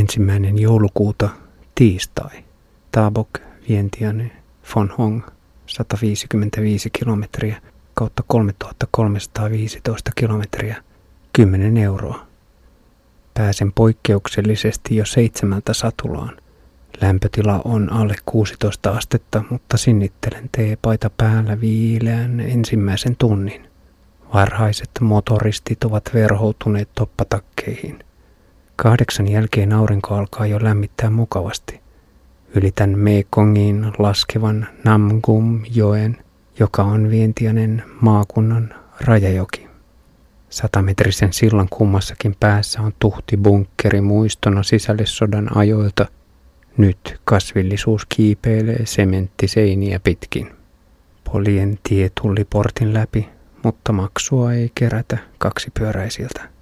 ensimmäinen joulukuuta tiistai. Tabok, Vientiane, von Hong, 155 kilometriä kautta 3315 kilometriä, 10 euroa. Pääsen poikkeuksellisesti jo seitsemältä satulaan. Lämpötila on alle 16 astetta, mutta sinnittelen teepaita päällä viileän ensimmäisen tunnin. Varhaiset motoristit ovat verhoutuneet toppatakkeihin. Kahdeksan jälkeen aurinko alkaa jo lämmittää mukavasti. Ylitän Mekongin laskevan Namgum-joen, joka on Vientianen maakunnan rajajoki. Satametrisen sillan kummassakin päässä on tuhti bunkkeri muistona sisällissodan ajoilta. Nyt kasvillisuus kiipeilee sementtiseiniä pitkin. Polien tie tulli portin läpi, mutta maksua ei kerätä kaksipyöräisiltä.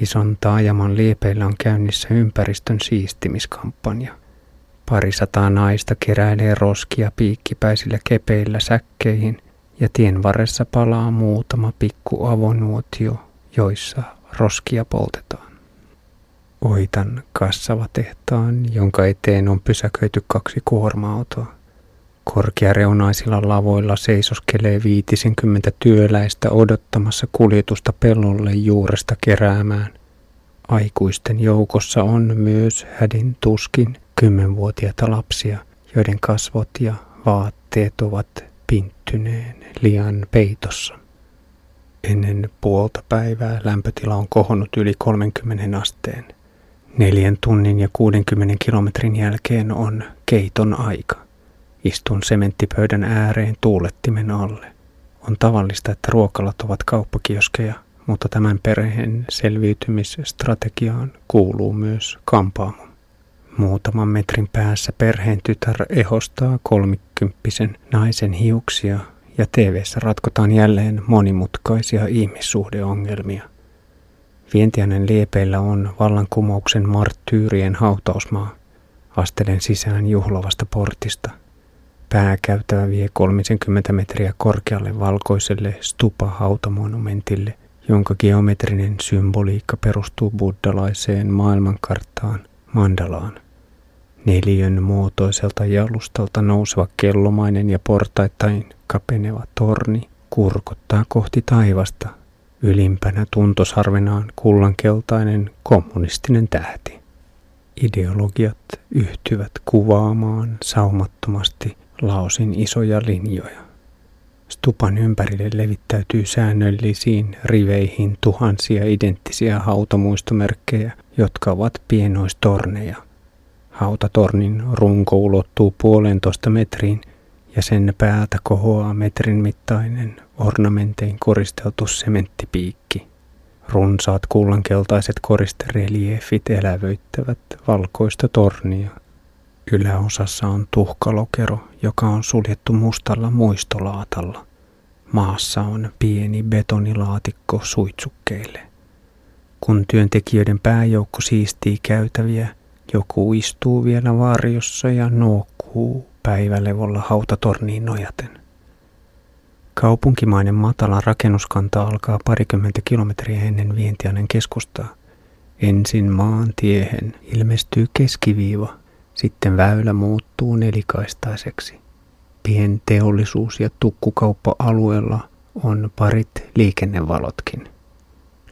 Ison taajaman liepeillä on käynnissä ympäristön siistimiskampanja. Parisataa naista keräilee roskia piikkipäisillä kepeillä säkkeihin ja tien varressa palaa muutama pikku avonuotio, joissa roskia poltetaan. Oitan tehtaan, jonka eteen on pysäköity kaksi kuorma-autoa. Korkeareunaisilla lavoilla seisoskelee 50 työläistä odottamassa kuljetusta pellolle juuresta keräämään. Aikuisten joukossa on myös hädin tuskin kymmenvuotiaita lapsia, joiden kasvot ja vaatteet ovat pinttyneen liian peitossa. Ennen puolta päivää lämpötila on kohonnut yli 30 asteen. Neljän tunnin ja 60 kilometrin jälkeen on keiton aika. Istun sementtipöydän ääreen tuulettimen alle. On tavallista, että ruokalat ovat kauppakioskeja, mutta tämän perheen selviytymisstrategiaan kuuluu myös kampaamo. Muutaman metrin päässä perheen tytär ehostaa kolmikymppisen naisen hiuksia ja tv ratkotaan jälleen monimutkaisia ihmissuhdeongelmia. Vientianen liepeillä on vallankumouksen marttyyrien hautausmaa. Astelen sisään juhlavasta portista. Pääkäytävä vie 30 metriä korkealle valkoiselle stupa-hautamonumentille, jonka geometrinen symboliikka perustuu buddalaiseen maailmankarttaan mandalaan. Neljön muotoiselta jalustalta nouseva kellomainen ja portaittain kapeneva torni kurkottaa kohti taivasta. Ylimpänä tuntosarvenaan kullankeltainen kommunistinen tähti. Ideologiat yhtyvät kuvaamaan saumattomasti Laosin isoja linjoja. Stupan ympärille levittäytyy säännöllisiin riveihin tuhansia identtisiä hautamuistomerkkejä, jotka ovat pienoistorneja – Hautatornin runko ulottuu puolentoista metriin ja sen päältä kohoaa metrin mittainen ornamentein koristeltu sementtipiikki. Runsaat kullankeltaiset koristerieliefit elävöittävät valkoista tornia. Yläosassa on tuhkalokero, joka on suljettu mustalla muistolaatalla. Maassa on pieni betonilaatikko suitsukkeille. Kun työntekijöiden pääjoukko siistii käytäviä, joku istuu vielä varjossa ja nuokkuu päivälevolla hautatorniin nojaten. Kaupunkimainen matala rakennuskanta alkaa parikymmentä kilometriä ennen Vientianen keskustaa. Ensin maantiehen ilmestyy keskiviiva, sitten väylä muuttuu nelikaistaiseksi. Pienteollisuus- ja tukkukauppa-alueella on parit liikennevalotkin.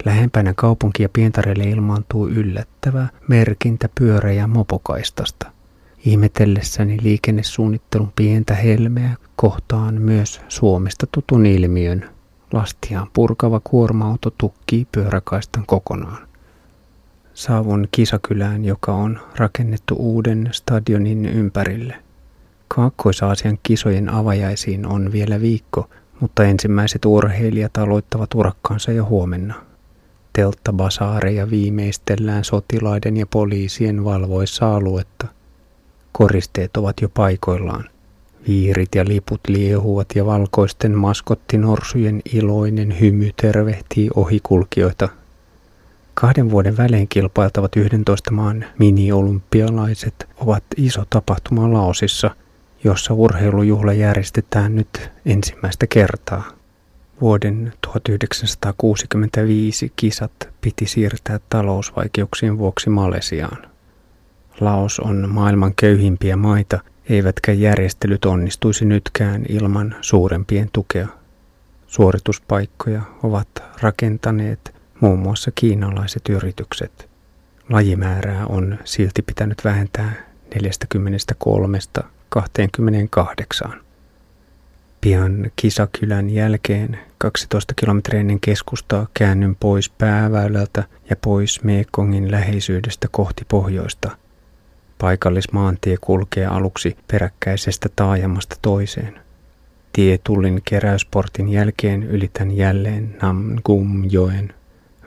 Lähempänä kaupunkia Pientarelle ilmaantuu yllättävä merkintä pyörä- ja mopokaistasta. Ihmetellessäni liikennesuunnittelun pientä helmeä kohtaan myös Suomesta tutun ilmiön. Lastiaan purkava kuorma-auto tukkii pyöräkaistan kokonaan. Saavun kisakylään, joka on rakennettu uuden stadionin ympärille. Kaakkois-Aasian kisojen avajaisiin on vielä viikko, mutta ensimmäiset urheilijat aloittavat urakkaansa jo huomenna telttabasaareja viimeistellään sotilaiden ja poliisien valvoissa aluetta. Koristeet ovat jo paikoillaan. Viirit ja liput liehuvat ja valkoisten maskottinorsujen iloinen hymy tervehtii ohikulkijoita. Kahden vuoden välein kilpailtavat 11 maan mini-olympialaiset ovat iso tapahtuma Laosissa, jossa urheilujuhla järjestetään nyt ensimmäistä kertaa. Vuoden 1965 kisat piti siirtää talousvaikeuksien vuoksi Malesiaan. Laos on maailman köyhimpiä maita, eivätkä järjestelyt onnistuisi nytkään ilman suurempien tukea. Suorituspaikkoja ovat rakentaneet muun muassa kiinalaiset yritykset. Lajimäärää on silti pitänyt vähentää 43 28. Pian kisakylän jälkeen 12 kilometriä keskustaa käännyn pois pääväylältä ja pois Mekongin läheisyydestä kohti pohjoista. Paikallismaantie kulkee aluksi peräkkäisestä taajamasta toiseen. Tietullin keräysportin jälkeen ylitän jälleen Namgum-joen.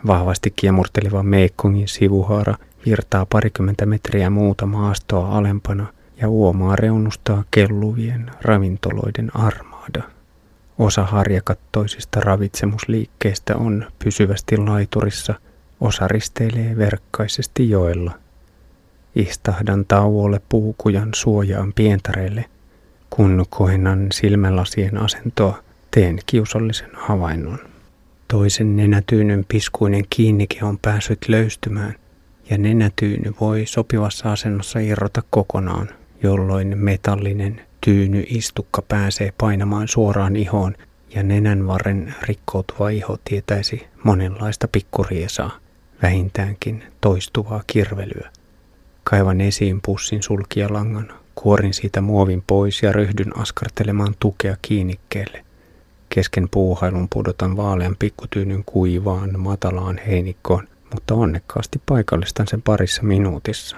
Vahvasti kiemurteleva Mekongin sivuhaara virtaa parikymmentä metriä muuta maastoa alempana ja uomaa reunustaa kelluvien ravintoloiden armaada. Osa harjakattoisista ravitsemusliikkeistä on pysyvästi laiturissa, osa risteilee verkkaisesti joella. Istahdan tauolle puukujan suojaan pientareille. Kun kohennan silmälasien asentoa, teen kiusallisen havainnon. Toisen nenätyynyn piskuinen kiinnike on päässyt löystymään, ja nenätyyny voi sopivassa asennossa irrota kokonaan, jolloin metallinen tyyny istukka pääsee painamaan suoraan ihoon ja nenänvarren rikkoutuva iho tietäisi monenlaista pikkuriesaa, vähintäänkin toistuvaa kirvelyä. Kaivan esiin pussin sulkijalangan, kuorin siitä muovin pois ja ryhdyn askartelemaan tukea kiinnikkeelle. Kesken puuhailun pudotan vaalean pikkutyynyn kuivaan, matalaan heinikkoon, mutta onnekkaasti paikallistan sen parissa minuutissa.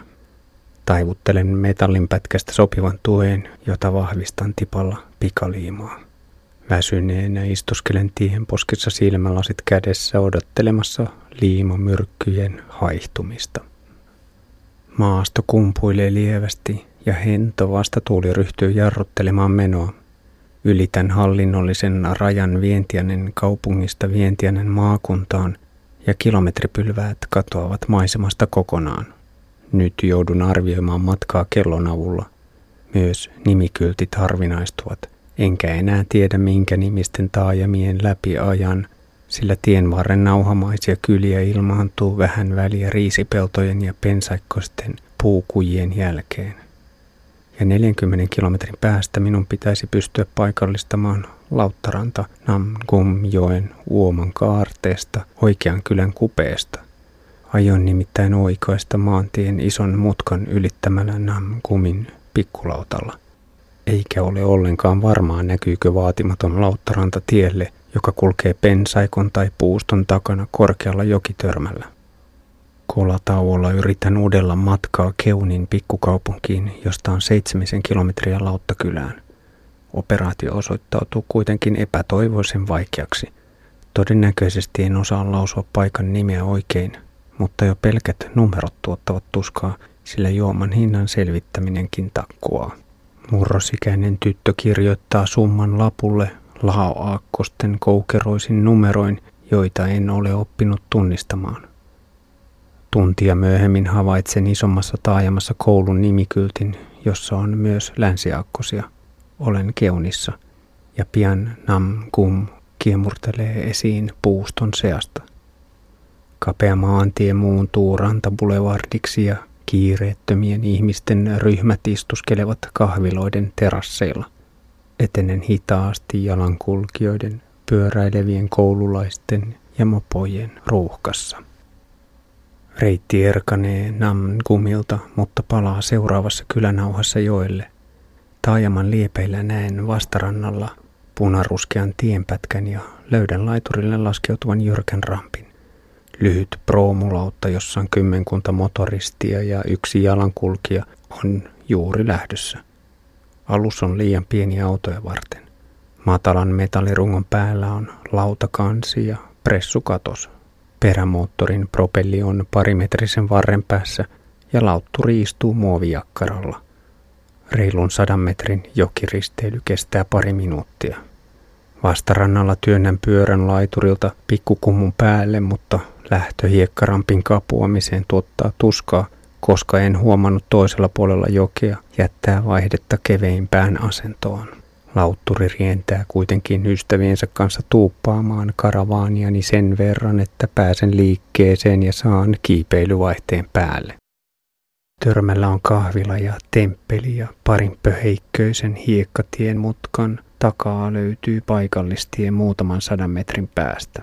Taivuttelen metallinpätkästä sopivan tuen, jota vahvistan tipalla pikaliimaa. Väsyneenä istuskelen tien poskissa silmälasit kädessä odottelemassa liimamyrkkyjen haihtumista. Maasto kumpuilee lievästi ja hento vastatuuli ryhtyy jarruttelemaan menoa. Ylitän hallinnollisen rajan Vientianen kaupungista Vientianen maakuntaan ja kilometripylväät katoavat maisemasta kokonaan. Nyt joudun arvioimaan matkaa kellon avulla. Myös nimikyltit harvinaistuvat, enkä enää tiedä minkä nimisten taajamien läpi ajan, sillä tienvarren nauhamaisia kyliä ilmaantuu vähän väliä riisipeltojen ja pensaikkoisten puukujien jälkeen. Ja 40 kilometrin päästä minun pitäisi pystyä paikallistamaan Lauttaranta Namgumjoen uoman kaarteesta oikean kylän kupeesta. Aion nimittäin oikaista maantien ison mutkan ylittämällä Namgumin pikkulautalla. Eikä ole ollenkaan varmaa näkyykö vaatimaton lauttaranta tielle, joka kulkee pensaikon tai puuston takana korkealla jokitörmällä. Kolatauolla yritän uudella matkaa Keunin pikkukaupunkiin, josta on seitsemisen kilometriä Lauttakylään. Operaatio osoittautuu kuitenkin epätoivoisen vaikeaksi. Todennäköisesti en osaa lausua paikan nimeä oikein, mutta jo pelkät numerot tuottavat tuskaa, sillä juoman hinnan selvittäminenkin takkuaa. Murrosikäinen tyttö kirjoittaa summan lapulle laoaakkosten koukeroisin numeroin, joita en ole oppinut tunnistamaan. Tuntia myöhemmin havaitsen isommassa taajamassa koulun nimikyltin, jossa on myös länsiaakkosia. Olen keunissa ja pian Nam Kum kiemurtelee esiin puuston seasta. Kapea maantie muuntuu rantabulevardiksi ja kiireettömien ihmisten ryhmät istuskelevat kahviloiden terasseilla. Etenen hitaasti jalankulkijoiden, pyöräilevien koululaisten ja mopojen ruuhkassa. Reitti erkanee Namgumilta, mutta palaa seuraavassa kylänauhassa joelle. Taajaman liepeillä näen vastarannalla punaruskean tienpätkän ja löydän laiturille laskeutuvan jyrkän rampin. Lyhyt proomulautta, jossa on kymmenkunta motoristia ja yksi jalankulkija, on juuri lähdössä. Alus on liian pieni autoja varten. Matalan metallirungon päällä on lautakansi ja pressukatos. Perämoottorin propelli on parimetrisen varren päässä ja lautturi istuu muovijakkaralla. Reilun sadan metrin jokiristeily kestää pari minuuttia. Vastarannalla työnnän pyörän laiturilta pikkukummun päälle, mutta lähtö hiekkarampin kapuamiseen tuottaa tuskaa, koska en huomannut toisella puolella jokea jättää vaihdetta keveimpään asentoon. Lautturi rientää kuitenkin ystäviensä kanssa tuuppaamaan karavaaniani sen verran, että pääsen liikkeeseen ja saan kiipeilyvaihteen päälle. Törmällä on kahvila ja temppeli ja parin pöheikköisen hiekkatien mutkan takaa löytyy paikallistie muutaman sadan metrin päästä.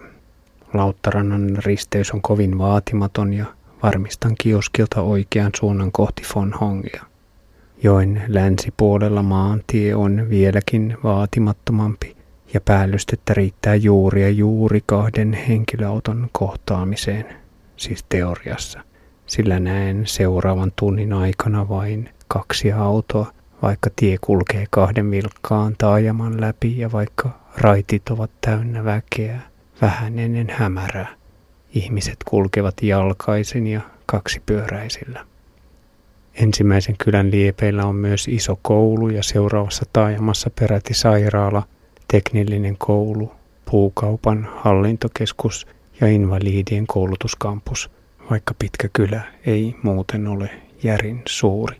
Lauttarannan risteys on kovin vaatimaton ja varmistan kioskilta oikean suunnan kohti von Hongia. Joen länsipuolella maantie on vieläkin vaatimattomampi ja päällystettä riittää juuri ja juuri kahden henkilöauton kohtaamiseen, siis teoriassa. Sillä näen seuraavan tunnin aikana vain kaksi autoa, vaikka tie kulkee kahden vilkkaan taajaman läpi ja vaikka raitit ovat täynnä väkeä vähän ennen hämärää. Ihmiset kulkevat jalkaisin ja kaksipyöräisillä. Ensimmäisen kylän liepeillä on myös iso koulu ja seuraavassa taajamassa peräti sairaala, teknillinen koulu, puukaupan hallintokeskus ja invalidien koulutuskampus, vaikka pitkä kylä ei muuten ole järin suuri.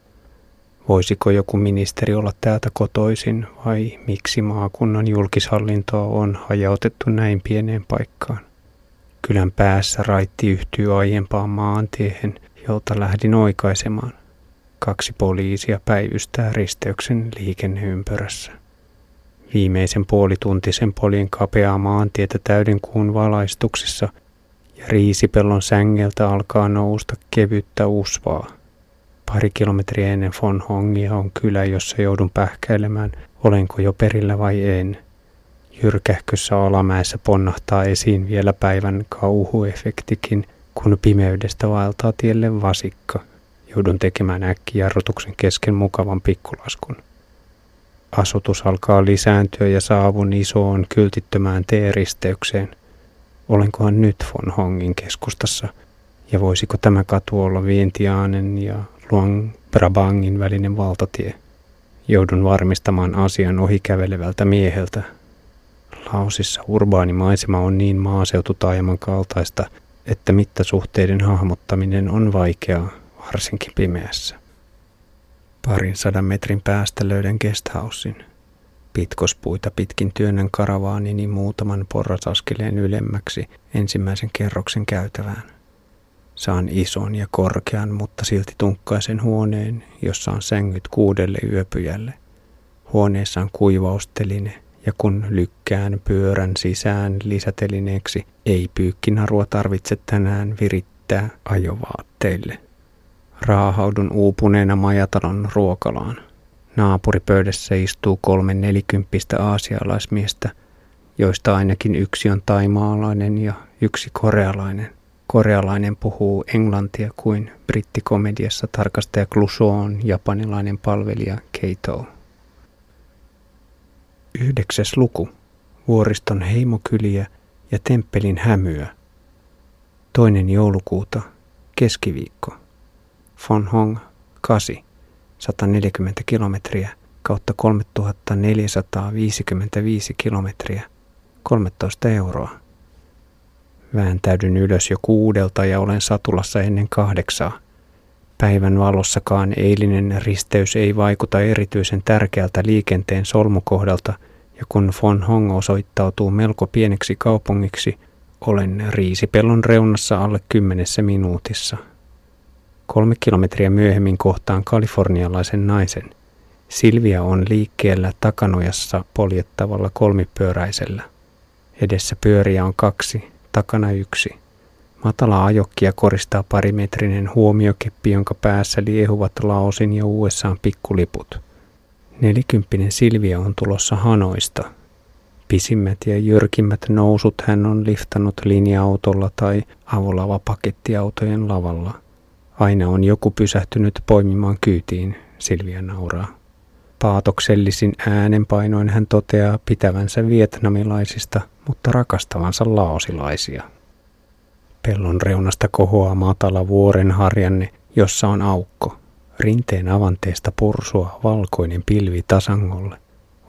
Voisiko joku ministeri olla täältä kotoisin vai miksi maakunnan julkishallintoa on hajautettu näin pieneen paikkaan? Kylän päässä raitti yhtyy aiempaan maantiehen, jolta lähdin oikaisemaan. Kaksi poliisia päivystää risteyksen liikenneympyrässä. Viimeisen puolituntisen polin kapeaa maantietä täyden kuun valaistuksessa ja riisipellon sängeltä alkaa nousta kevyttä usvaa. Pari kilometriä ennen von Hongia on kylä, jossa joudun pähkäilemään, olenko jo perillä vai en. Jyrkähkössä alamäessä ponnahtaa esiin vielä päivän kauhuefektikin, kun pimeydestä vaeltaa tielle vasikka. Joudun tekemään äkkijarrutuksen kesken mukavan pikkulaskun. Asutus alkaa lisääntyä ja saavun isoon kyltittömään T-risteykseen. Olenkohan nyt von Hongin keskustassa ja voisiko tämä katu olla Vientiaanen ja Luang Brabangin välinen valtatie? Joudun varmistamaan asian ohikävelevältä mieheltä. Laosissa urbaani maisema on niin maaseututaajaman kaltaista, että mittasuhteiden hahmottaminen on vaikeaa, varsinkin pimeässä. Parin sadan metrin päästä löydän guesthousein. Pitkospuita pitkin työnnän karavaanini muutaman porrasaskeleen ylemmäksi ensimmäisen kerroksen käytävään. Saan ison ja korkean, mutta silti tunkkaisen huoneen, jossa on sängyt kuudelle yöpyjälle. Huoneessa on kuivausteline, ja kun lykkään pyörän sisään lisätelineeksi, ei pyykkinarua tarvitse tänään virittää ajovaatteille. Raahaudun uupuneena majatalon ruokalaan. Naapuripöydässä istuu kolme nelikymppistä aasialaismiestä, joista ainakin yksi on taimaalainen ja yksi korealainen. Korealainen puhuu englantia kuin brittikomediassa tarkastaja Clouseau'n japanilainen palvelija Keito. Yhdeksäs luku. Vuoriston heimokyliä ja temppelin hämyä. Toinen joulukuuta. Keskiviikko. Von Hong 8. 140 kilometriä kautta 3455 kilometriä. 13 euroa. Vääntäydyn ylös jo kuudelta ja olen satulassa ennen kahdeksaa. Päivän valossakaan eilinen risteys ei vaikuta erityisen tärkeältä liikenteen solmukohdalta, ja kun von Hong osoittautuu melko pieneksi kaupungiksi, olen riisipellon reunassa alle kymmenessä minuutissa. Kolme kilometriä myöhemmin kohtaan kalifornialaisen naisen. Silvia on liikkeellä takanojassa poljettavalla kolmipyöräisellä. Edessä pyöriä on kaksi, takana yksi. Matala ajokkia koristaa parimetrinen huomiokeppi, jonka päässä liehuvat Laosin ja USAn pikkuliput. Nelikymppinen Silvia on tulossa Hanoista. Pisimmät ja jyrkimmät nousut hän on liftannut linja-autolla tai avolava-pakettiautojen lavalla. Aina on joku pysähtynyt poimimaan kyytiin, Silvia nauraa. Paatoksellisin äänenpainoin hän toteaa pitävänsä vietnamilaisista, mutta rakastavansa laosilaisia. Pellon reunasta kohoaa matala vuoren harjanne, jossa on aukko. Rinteen avanteesta pursua valkoinen pilvi tasangolle.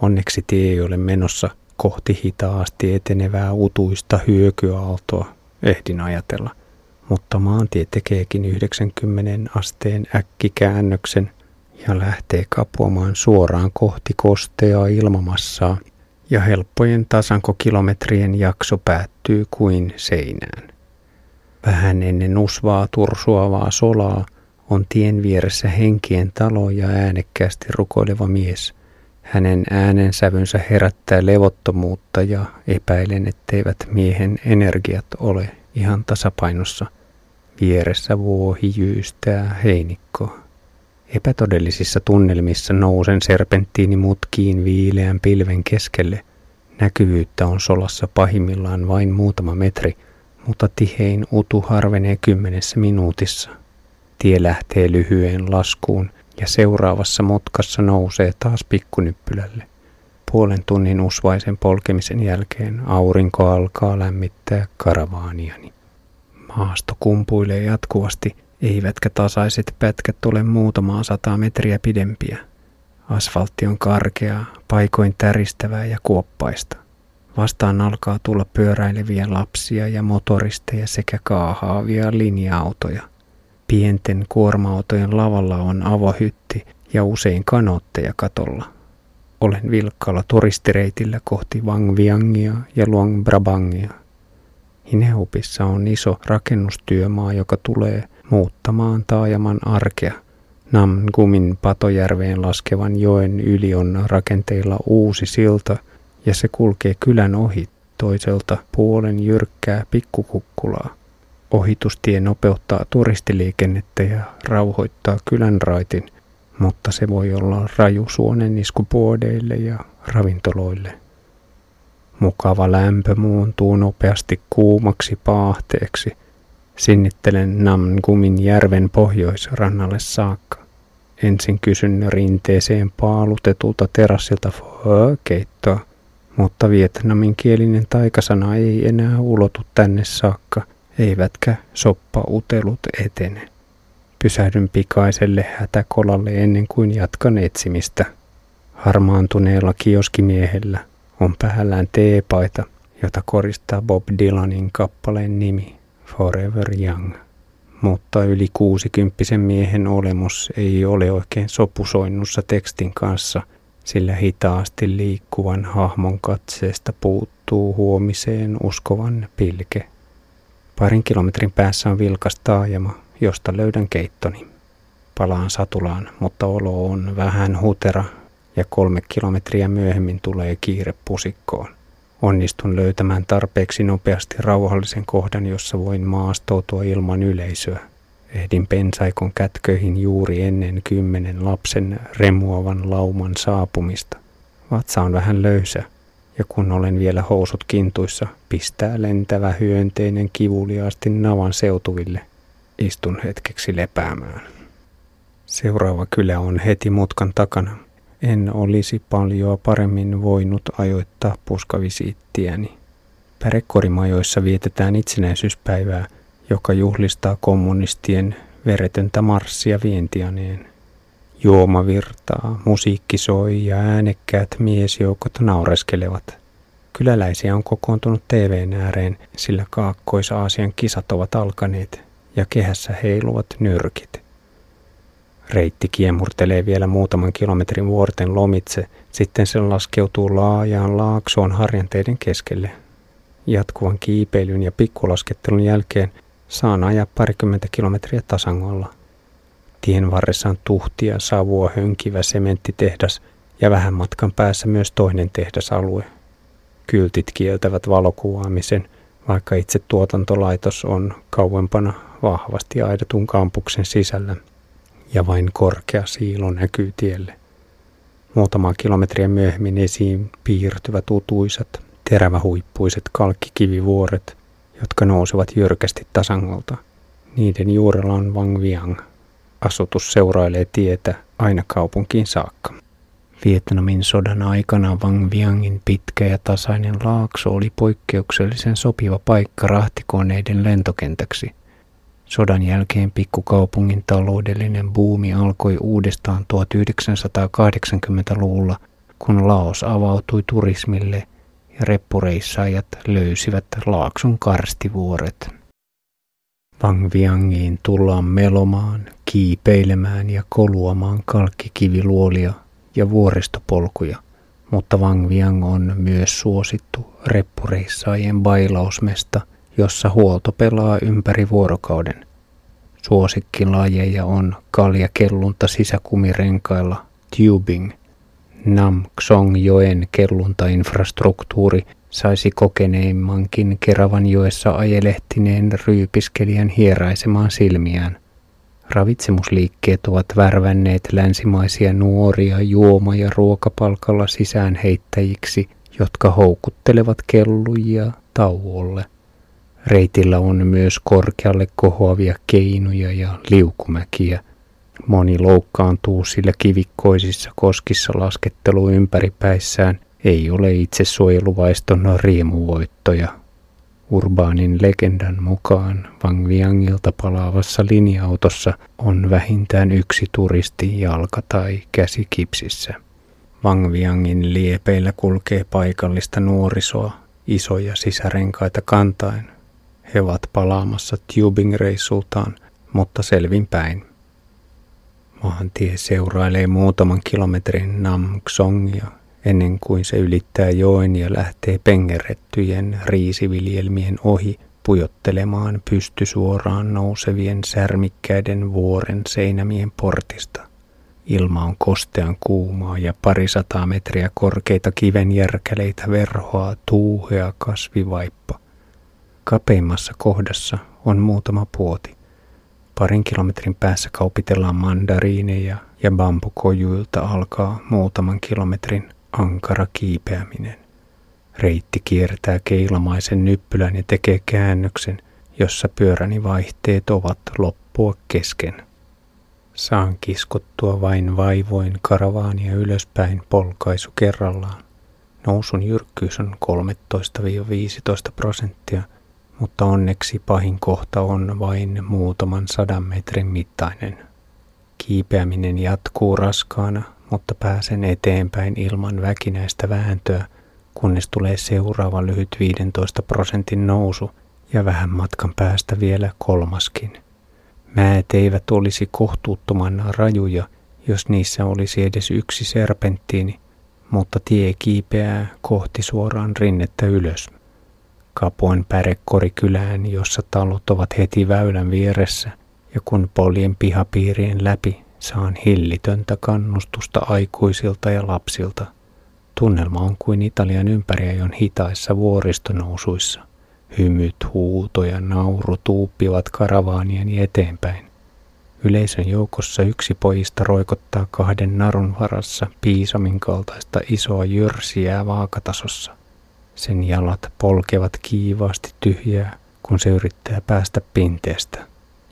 Onneksi tie ei ole menossa kohti hitaasti etenevää utuista hyökyaaltoa, ehdin ajatella. Mutta maantie tekeekin 90 asteen äkkikäännöksen ja lähtee kapuamaan suoraan kohti kosteaa ilmamassaa ja helppojen tasankokilometrien jakso päättyy kuin seinään. Vähän ennen usvaa tursuavaa solaa on tien vieressä henkien talo ja äänekkäästi rukoileva mies. Hänen äänensävynsä herättää levottomuutta ja epäilen, etteivät miehen energiat ole ihan tasapainossa. Vieressä vuohi jyystää heinikko. Epätodellisissa tunnelmissa nousen serpenttiinimutkiin viileän pilven keskelle. Näkyvyyttä on solassa pahimmillaan vain muutama metri, mutta tihein utu harvenee kymmenessä minuutissa. Tie lähtee lyhyen laskuun ja seuraavassa mutkassa nousee taas pikkunyppylälle. Puolen tunnin usvaisen polkemisen jälkeen aurinko alkaa lämmittää karavaaniani. Maasto kumpuilee jatkuvasti, eivätkä tasaiset pätkät ole muutamaa sataa metriä pidempiä. Asfaltti on karkeaa, paikoin täristävää ja kuoppaista. Vastaan alkaa tulla pyöräileviä lapsia ja motoristeja sekä kaahaavia linja-autoja. Pienten kuorma-autojen lavalla on avohytti ja usein kanootteja katolla. Olen vilkkaalla turistireitillä kohti Wang Viangia ja Luang Brabangia. Hineupissa on iso rakennustyömaa, joka tulee muuttamaan taajaman arkea. Namgumin patojärveen laskevan joen yli on rakenteilla uusi silta ja se kulkee kylän ohi toiselta puolen jyrkkää pikkukukkulaa. Ohitustie nopeuttaa turistiliikennettä ja rauhoittaa kylän raitin, mutta se voi olla raju suonenisku puodeille ja ravintoloille. Mukava lämpö muuntuu nopeasti kuumaksi paahteeksi. Sinnittelen Namgumin järven pohjoisrannalle saakka. Ensin kysyn rinteeseen paalutetulta terassilta keittoa, mutta vietnaminkielinen taikasana ei enää ulotu tänne saakka – eivätkä soppautelut etene. Pysähdyn pikaiselle hätäkolalle ennen kuin jatkan etsimistä. Harmaantuneella kioskimiehellä on päällään teepaita, jota koristaa Bob Dylanin kappaleen nimi Forever Young. Mutta yli kuusikymppisen miehen olemus ei ole oikein sopusoinnussa tekstin kanssa, sillä hitaasti liikkuvan hahmon katseesta puuttuu huomiseen uskovan pilke. Parin kilometrin päässä on vilkas taajama, josta löydän keittoni. Palaan satulaan, mutta olo on vähän hutera ja kolme kilometriä myöhemmin tulee kiire pusikkoon. Onnistun löytämään tarpeeksi nopeasti rauhallisen kohdan, jossa voin maastoutua ilman yleisöä. Ehdin pensaikon kätköihin juuri ennen kymmenen lapsen remuavan lauman saapumista. Vatsa on vähän löysä, ja kun olen vielä housut kintuissa, pistää lentävä hyönteinen kivuliaasti navan seutuville. Istun hetkeksi lepäämään. Seuraava kylä on heti mutkan takana. En olisi paljon paremmin voinut ajoittaa puskavisiittiäni. Pärekorimajoissa vietetään itsenäisyyspäivää, joka juhlistaa kommunistien veretöntä marssia vientianeen. Juoma virtaa, musiikki soi ja äänekkäät miesjoukot naureskelevat. Kyläläisiä on kokoontunut TVn ääreen, sillä Kaakkois-Aasian kisat ovat alkaneet ja kehässä heiluvat nyrkit. Reitti kiemurtelee vielä muutaman kilometrin vuorten lomitse, sitten se laskeutuu laajaan laaksoon harjanteiden keskelle. Jatkuvan kiipeilyn ja pikkulaskettelun jälkeen saan ajaa parikymmentä kilometriä tasangolla – Tien varressa on tuhtia, savua hönkivä sementtitehdas ja vähän matkan päässä myös toinen tehdasalue. Kyltit kieltävät valokuvaamisen, vaikka itse tuotantolaitos on kauempana vahvasti aidatun kampuksen sisällä ja vain korkea siilo näkyy tielle. Muutama kilometriä myöhemmin esiin piirtyvät utuisat, terävähuippuiset kalkkikivivuoret, jotka nousevat jyrkästi tasangolta. Niiden juurella on Wang Viang – asutus seurailee tietä aina kaupunkiin saakka. Vietnamin sodan aikana Wang Viangin pitkä ja tasainen laakso oli poikkeuksellisen sopiva paikka rahtikoneiden lentokentäksi. Sodan jälkeen pikkukaupungin taloudellinen buumi alkoi uudestaan 1980-luvulla, kun Laos avautui turismille ja reppureissaajat löysivät laakson karstivuoret. Wang Viangiin tullaan melomaan, kiipeilemään ja koluamaan kalkkikiviluolia ja vuoristopolkuja, mutta Wang Viang on myös suosittu reppureissaajien bailausmesta, jossa huolto pelaa ympäri vuorokauden. Suosikkilajeja on kaljakellunta sisäkumirenkailla tubing. Nam Xong joen kelluntainfrastruktuuri saisi kokeneimmankin Keravan joessa ajelehtineen ryypiskelijän hieraisemaan silmiään. Ravitsemusliikkeet ovat värvänneet länsimaisia nuoria juoma- ja ruokapalkalla sisäänheittäjiksi, jotka houkuttelevat kellujia tauolle. Reitillä on myös korkealle kohoavia keinoja ja liukumäkiä. Moni loukkaantuu, sillä kivikkoisissa koskissa laskettelu ympäripäissään ei ole itse suojeluvaiston riemuvoittoja. Urbaanin legendan mukaan Wang Viangilta palaavassa linja-autossa on vähintään yksi turisti jalka- tai käsi kipsissä. Wang Viangin liepeillä kulkee paikallista nuorisoa isoja sisärenkaita kantaen. He ovat palaamassa tubing-reissultaan, mutta selvin päin. Maantie seurailee muutaman kilometrin Namksongia ennen kuin se ylittää joen ja lähtee pengerettyjen riisiviljelmien ohi pujottelemaan pystysuoraan nousevien särmikkäiden vuoren seinämien portista. Ilma on kostean kuumaa ja parisataa metriä korkeita kivenjärkäleitä verhoa tuuhea kasvivaippa. Kapeimmassa kohdassa on muutama puoti. Parin kilometrin päässä kaupitellaan mandariineja ja bambukojuilta alkaa muutaman kilometrin ankara kiipeäminen. Reitti kiertää keilamaisen nyppylän ja tekee käännöksen, jossa pyöräni vaihteet ovat loppua kesken. Saan kiskottua vain vaivoin karavaania ylöspäin polkaisu kerrallaan. Nousun jyrkkyys on 13-15 prosenttia, mutta onneksi pahin kohta on vain muutaman sadan metrin mittainen. Kiipeäminen jatkuu raskaana, mutta pääsen eteenpäin ilman väkinäistä vääntöä, kunnes tulee seuraava lyhyt 15 prosentin nousu ja vähän matkan päästä vielä kolmaskin. Määt eivät olisi kohtuuttoman rajuja, jos niissä olisi edes yksi serpenttiini, mutta tie kiipeää kohti suoraan rinnettä ylös. Kapoin pärekkorikylään, jossa talot ovat heti väylän vieressä, ja kun poljen pihapiirien läpi saan hillitöntä kannustusta aikuisilta ja lapsilta. Tunnelma on kuin Italian ympäriajon hitaissa vuoristonousuissa. Hymyt, huuto ja nauru tuuppivat karavaanien eteenpäin. Yleisön joukossa yksi pojista roikottaa kahden narun varassa piisamin kaltaista isoa jyrsiä vaakatasossa. Sen jalat polkevat kiivaasti tyhjää, kun se yrittää päästä pinteestä.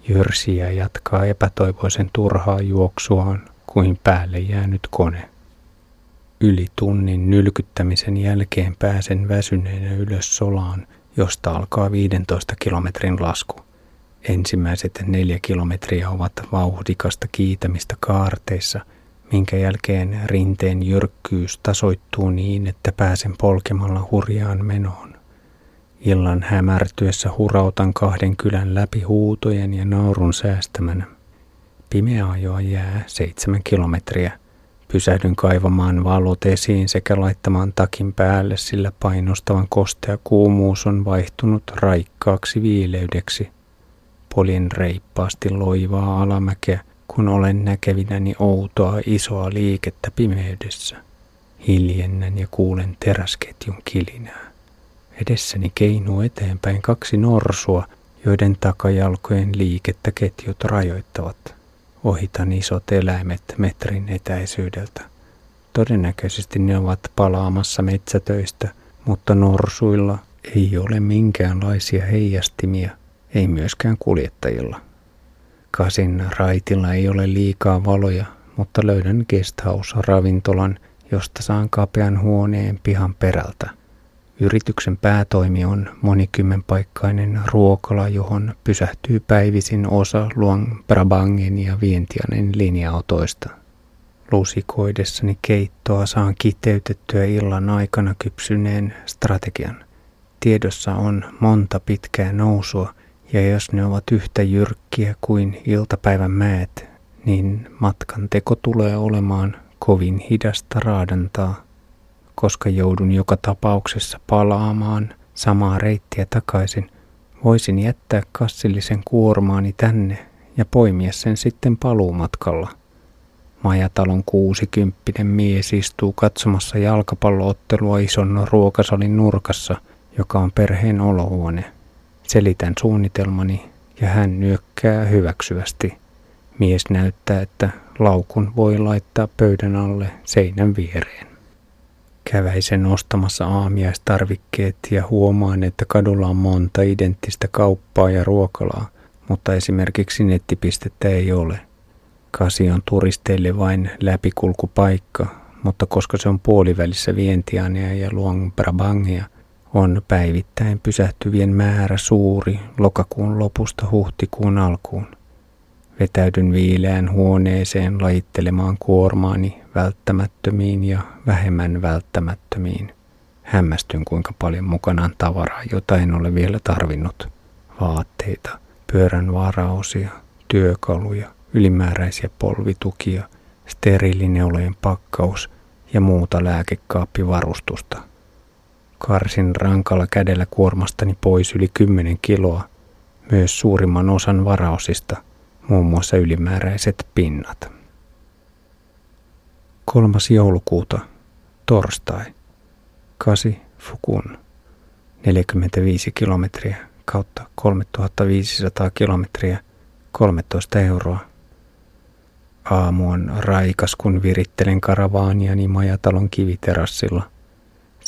Jyrsiä jatkaa epätoivoisen turhaa juoksuaan kuin päälle jäänyt kone. Yli tunnin nylkyttämisen jälkeen pääsen väsyneenä ylös solaan, josta alkaa 15 kilometrin lasku. Ensimmäiset neljä kilometriä ovat vauhdikasta kiitämistä kaarteissa, minkä jälkeen rinteen jyrkkyys tasoittuu niin, että pääsen polkemalla hurjaan menoon. Illan hämärtyessä hurautan kahden kylän läpi huutojen ja naurun säästämänä. Pimeä ajoa jää seitsemän kilometriä. Pysähdyn kaivamaan valot esiin sekä laittamaan takin päälle, sillä painostavan kostea kuumuus on vaihtunut raikkaaksi viileydeksi. Polin reippaasti loivaa alamäkeä, kun olen näkevinäni outoa isoa liikettä pimeydessä. Hiljennän ja kuulen teräsketjun kilinää. Edessäni keinuu eteenpäin kaksi norsua, joiden takajalkojen liikettä ketjut rajoittavat. Ohitan isot eläimet metrin etäisyydeltä. Todennäköisesti ne ovat palaamassa metsätöistä, mutta norsuilla ei ole minkäänlaisia heijastimia, ei myöskään kuljettajilla. Kasin raitilla ei ole liikaa valoja, mutta löydän guesthouse-ravintolan, josta saan kapean huoneen pihan perältä – Yrityksen päätoimi on monikymmenpaikkainen ruokala, johon pysähtyy päivisin osa Luang Prabangin ja Vientianen linja-autoista. Lusikoidessani keittoa saan kiteytettyä illan aikana kypsyneen strategian. Tiedossa on monta pitkää nousua, ja jos ne ovat yhtä jyrkkiä kuin iltapäivän mäet, niin matkan teko tulee olemaan kovin hidasta raadantaa koska joudun joka tapauksessa palaamaan samaa reittiä takaisin, voisin jättää kassillisen kuormaani tänne ja poimia sen sitten paluumatkalla. Majatalon kuusikymppinen mies istuu katsomassa jalkapalloottelua ison ruokasalin nurkassa, joka on perheen olohuone. Selitän suunnitelmani ja hän nyökkää hyväksyvästi. Mies näyttää, että laukun voi laittaa pöydän alle seinän viereen. Käväisen ostamassa aamiaistarvikkeet ja huomaan, että kadulla on monta identtistä kauppaa ja ruokalaa, mutta esimerkiksi nettipistettä ei ole. Kasi on turisteille vain läpikulkupaikka, mutta koska se on puolivälissä Vientiania ja Luang Prabangia, on päivittäin pysähtyvien määrä suuri lokakuun lopusta huhtikuun alkuun. Vetäydyn viileään huoneeseen lajittelemaan kuormaani välttämättömiin ja vähemmän välttämättömiin. Hämmästyn kuinka paljon mukanaan tavaraa, jota en ole vielä tarvinnut. Vaatteita, pyörän varaosia, työkaluja, ylimääräisiä polvitukia, steriilineulojen pakkaus ja muuta lääkekaappivarustusta. Karsin rankalla kädellä kuormastani pois yli 10 kiloa, myös suurimman osan varaosista – muun muassa ylimääräiset pinnat. Kolmas joulukuuta, torstai, 8 Fukun, 45 kilometriä kautta 3500 kilometriä, 13 euroa. Aamu on raikas, kun virittelen karavaaniani majatalon kiviterassilla.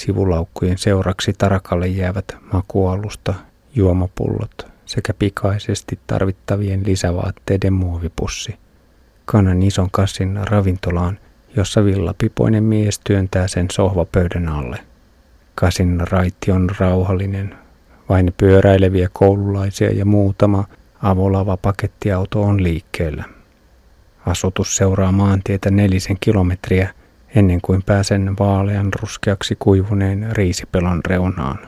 Sivulaukkujen seuraksi tarakalle jäävät makualusta, juomapullot, sekä pikaisesti tarvittavien lisävaatteiden muovipussi. Kannan ison kassin ravintolaan, jossa villapipoinen mies työntää sen sohvapöydän alle. Kasin raitti on rauhallinen. Vain pyöräileviä koululaisia ja muutama avolava pakettiauto on liikkeellä. Asutus seuraa maantietä nelisen kilometriä ennen kuin pääsen vaalean ruskeaksi kuivuneen riisipelon reunaan.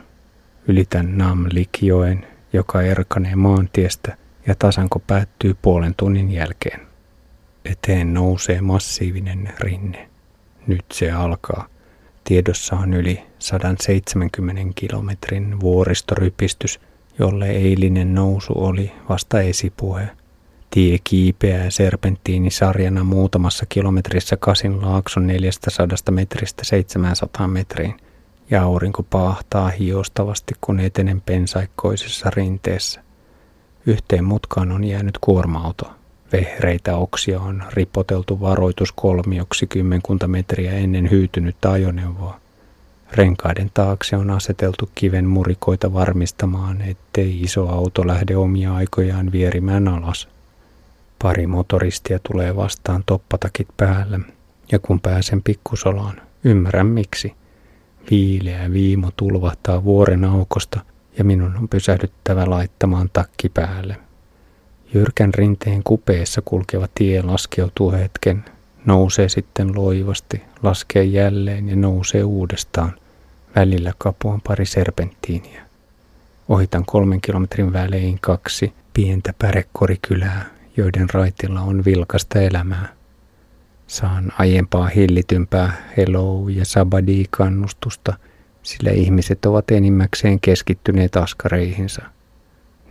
Ylitän Namlikjoen joka erkanee maantiestä ja tasanko päättyy puolen tunnin jälkeen. Eteen nousee massiivinen rinne. Nyt se alkaa. Tiedossa on yli 170 kilometrin vuoristorypistys, jolle eilinen nousu oli vasta esipuhe. Tie kiipeää serpenttiinisarjana muutamassa kilometrissä Kasin laakson 400 metristä 700 metriin ja aurinko paahtaa hiostavasti, kun etenen pensaikkoisessa rinteessä. Yhteen mutkaan on jäänyt kuorma-auto. Vehreitä oksia on ripoteltu varoituskolmioksi kymmenkunta metriä ennen hyytynyttä ajoneuvoa. Renkaiden taakse on aseteltu kiven murikoita varmistamaan, ettei iso auto lähde omia aikojaan vierimään alas. Pari motoristia tulee vastaan toppatakit päällä, ja kun pääsen pikkusolaan, ymmärrän miksi – Viileä viimo tulvahtaa vuoren aukosta ja minun on pysähdyttävä laittamaan takki päälle. Jyrkän rinteen kupeessa kulkeva tie laskeutuu hetken, nousee sitten loivasti, laskee jälleen ja nousee uudestaan. Välillä kapuan pari serpenttiiniä. Ohitan kolmen kilometrin välein kaksi pientä pärekkorikylää, joiden raitilla on vilkasta elämää. Saan aiempaa hillitympää hello- ja sabadi-kannustusta, sillä ihmiset ovat enimmäkseen keskittyneet askareihinsa.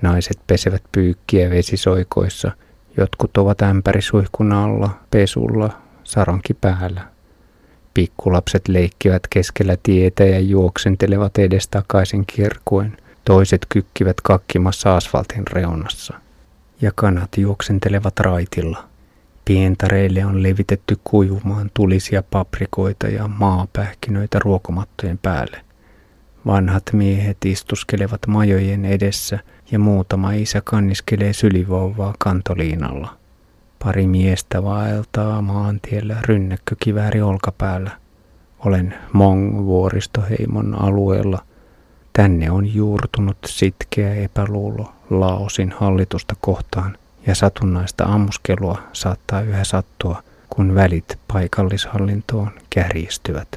Naiset pesevät pyykkiä vesisoikoissa, jotkut ovat ämpärisuihkun alla, pesulla, saronki päällä. Pikkulapset leikkivät keskellä tietä ja juoksentelevat edestakaisin kirkuen, toiset kykkivät kakkimassa asfaltin reunassa. Ja kanat juoksentelevat raitilla – Pientareille on levitetty kuivumaan tulisia paprikoita ja maapähkinöitä ruokomattojen päälle. Vanhat miehet istuskelevat majojen edessä ja muutama isä kanniskelee sylivouvaa kantoliinalla. Pari miestä vaeltaa maantiellä rynnäkkökivääri olkapäällä. Olen Mong-vuoristoheimon alueella. Tänne on juurtunut sitkeä epäluulo Laosin hallitusta kohtaan – ja satunnaista ammuskelua saattaa yhä sattua, kun välit paikallishallintoon kärjistyvät.